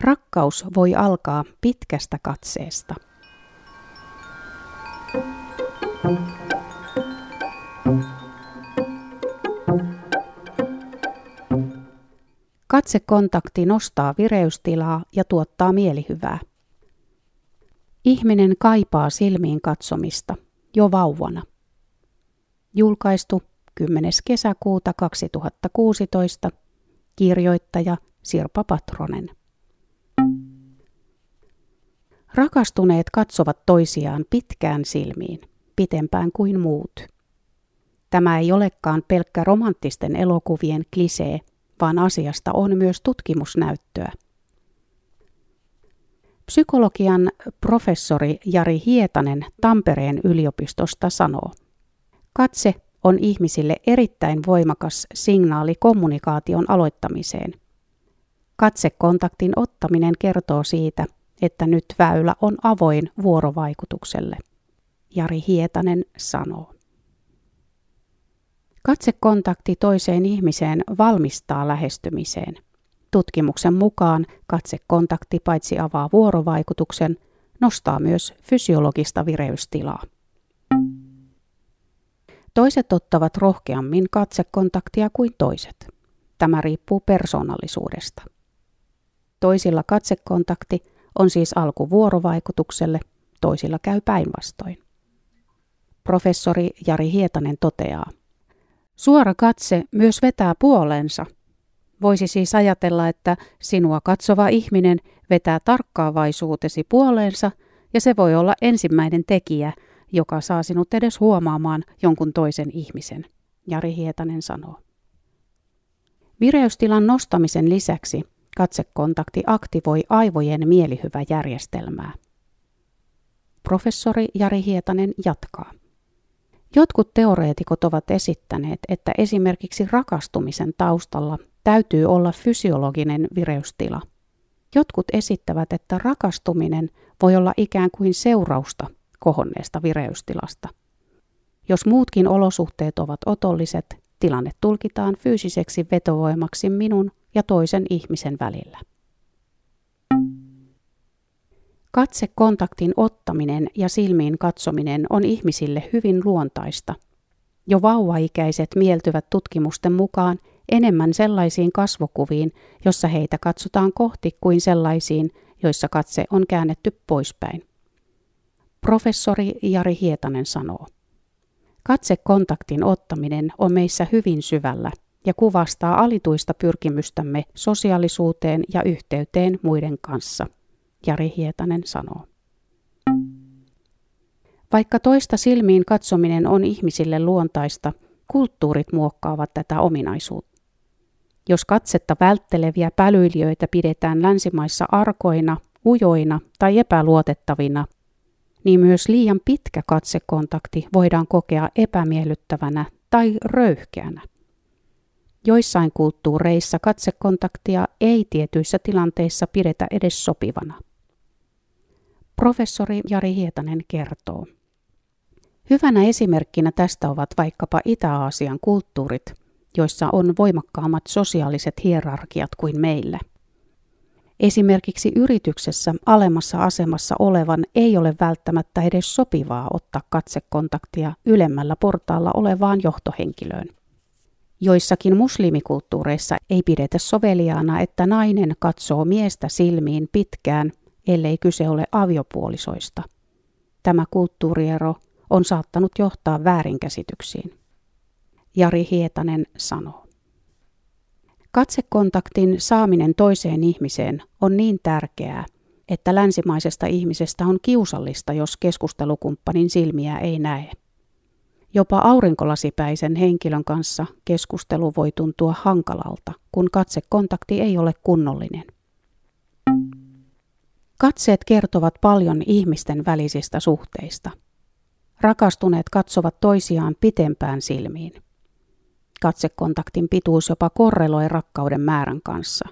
Rakkaus voi alkaa pitkästä katseesta. Katsekontakti nostaa vireystilaa ja tuottaa mielihyvää. Ihminen kaipaa silmiin katsomista jo vauvana. Julkaistu 10. kesäkuuta 2016. Kirjoittaja Sirpa Patronen. Rakastuneet katsovat toisiaan pitkään silmiin, pitempään kuin muut. Tämä ei olekaan pelkkä romanttisten elokuvien klisee, vaan asiasta on myös tutkimusnäyttöä. Psykologian professori Jari Hietanen Tampereen yliopistosta sanoo, katse on ihmisille erittäin voimakas signaali kommunikaation aloittamiseen. Katsekontaktin ottaminen kertoo siitä, että nyt väylä on avoin vuorovaikutukselle. Jari Hietanen sanoo. Katsekontakti toiseen ihmiseen valmistaa lähestymiseen. Tutkimuksen mukaan katsekontakti paitsi avaa vuorovaikutuksen, nostaa myös fysiologista vireystilaa. Toiset ottavat rohkeammin katsekontaktia kuin toiset. Tämä riippuu persoonallisuudesta. Toisilla katsekontakti on siis alku vuorovaikutukselle, toisilla käy päinvastoin. Professori Jari Hietanen toteaa, Suora katse myös vetää puolensa. Voisi siis ajatella, että sinua katsova ihminen vetää tarkkaavaisuutesi puoleensa ja se voi olla ensimmäinen tekijä, joka saa sinut edes huomaamaan jonkun toisen ihmisen, Jari Hietanen sanoo. Vireystilan nostamisen lisäksi katsekontakti aktivoi aivojen mielihyväjärjestelmää. Professori Jari Hietanen jatkaa. Jotkut teoreetikot ovat esittäneet, että esimerkiksi rakastumisen taustalla täytyy olla fysiologinen vireystila. Jotkut esittävät, että rakastuminen voi olla ikään kuin seurausta kohonneesta vireystilasta. Jos muutkin olosuhteet ovat otolliset, tilanne tulkitaan fyysiseksi vetovoimaksi minun ja toisen ihmisen välillä. Katsekontaktin ottaminen ja silmiin katsominen on ihmisille hyvin luontaista. Jo vauvaikäiset mieltyvät tutkimusten mukaan enemmän sellaisiin kasvokuviin, jossa heitä katsotaan kohti kuin sellaisiin, joissa katse on käännetty poispäin. Professori Jari Hietanen sanoo. Katsekontaktin ottaminen on meissä hyvin syvällä ja kuvastaa alituista pyrkimystämme sosiaalisuuteen ja yhteyteen muiden kanssa, Jari Hietanen sanoo. Vaikka toista silmiin katsominen on ihmisille luontaista, kulttuurit muokkaavat tätä ominaisuutta. Jos katsetta vältteleviä pälyilijöitä pidetään länsimaissa arkoina, ujoina tai epäluotettavina, niin myös liian pitkä katsekontakti voidaan kokea epämiellyttävänä tai röyhkeänä. Joissain kulttuureissa katsekontaktia ei tietyissä tilanteissa pidetä edes sopivana. Professori Jari Hietanen kertoo. Hyvänä esimerkkinä tästä ovat vaikkapa Itä-Aasian kulttuurit, joissa on voimakkaammat sosiaaliset hierarkiat kuin meillä – Esimerkiksi yrityksessä alemmassa asemassa olevan ei ole välttämättä edes sopivaa ottaa katsekontaktia ylemmällä portaalla olevaan johtohenkilöön. Joissakin muslimikulttuureissa ei pidetä soveliaana, että nainen katsoo miestä silmiin pitkään, ellei kyse ole aviopuolisoista. Tämä kulttuuriero on saattanut johtaa väärinkäsityksiin. Jari Hietanen sanoo. Katsekontaktin saaminen toiseen ihmiseen on niin tärkeää, että länsimaisesta ihmisestä on kiusallista, jos keskustelukumppanin silmiä ei näe. Jopa aurinkolasipäisen henkilön kanssa keskustelu voi tuntua hankalalta, kun katsekontakti ei ole kunnollinen. Katseet kertovat paljon ihmisten välisistä suhteista. Rakastuneet katsovat toisiaan pitempään silmiin. Katsekontaktin pituus jopa korreloi rakkauden määrän kanssa.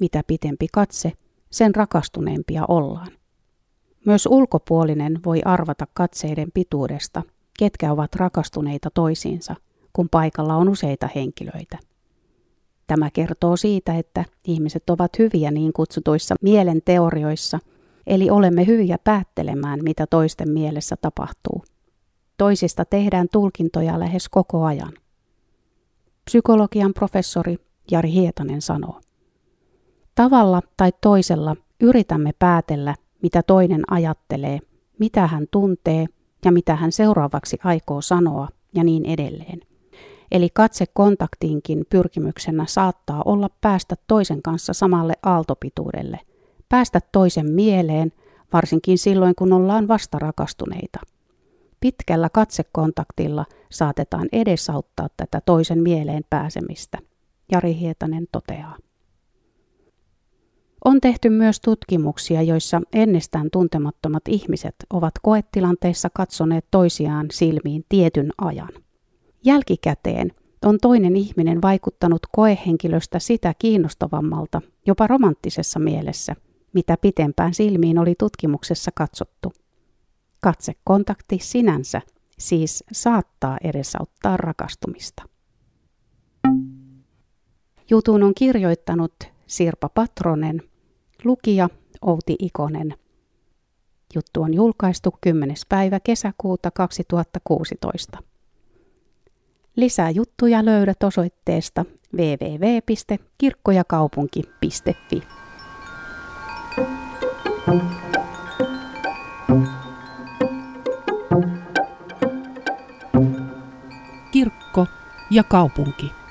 Mitä pitempi katse, sen rakastuneempia ollaan. Myös ulkopuolinen voi arvata katseiden pituudesta, ketkä ovat rakastuneita toisiinsa, kun paikalla on useita henkilöitä. Tämä kertoo siitä, että ihmiset ovat hyviä niin kutsutuissa mielen teorioissa, eli olemme hyviä päättelemään, mitä toisten mielessä tapahtuu. Toisista tehdään tulkintoja lähes koko ajan. Psykologian professori Jari Hietanen sanoo. Tavalla tai toisella yritämme päätellä, mitä toinen ajattelee, mitä hän tuntee ja mitä hän seuraavaksi aikoo sanoa ja niin edelleen. Eli katsekontaktiinkin pyrkimyksenä saattaa olla päästä toisen kanssa samalle aaltopituudelle, päästä toisen mieleen, varsinkin silloin kun ollaan vastarakastuneita. Pitkällä katsekontaktilla saatetaan edesauttaa tätä toisen mieleen pääsemistä, Jari Hietanen toteaa. On tehty myös tutkimuksia, joissa ennestään tuntemattomat ihmiset ovat koetilanteissa katsoneet toisiaan silmiin tietyn ajan. Jälkikäteen on toinen ihminen vaikuttanut koehenkilöstä sitä kiinnostavammalta, jopa romanttisessa mielessä, mitä pitempään silmiin oli tutkimuksessa katsottu. Katsekontakti sinänsä siis saattaa edesauttaa rakastumista. Jutun on kirjoittanut Sirpa Patronen, lukija Outi Ikonen. Juttu on julkaistu 10. päivä kesäkuuta 2016. Lisää juttuja löydät osoitteesta www.kirkkojakaupunki.fi. Kirkko ja kaupunki.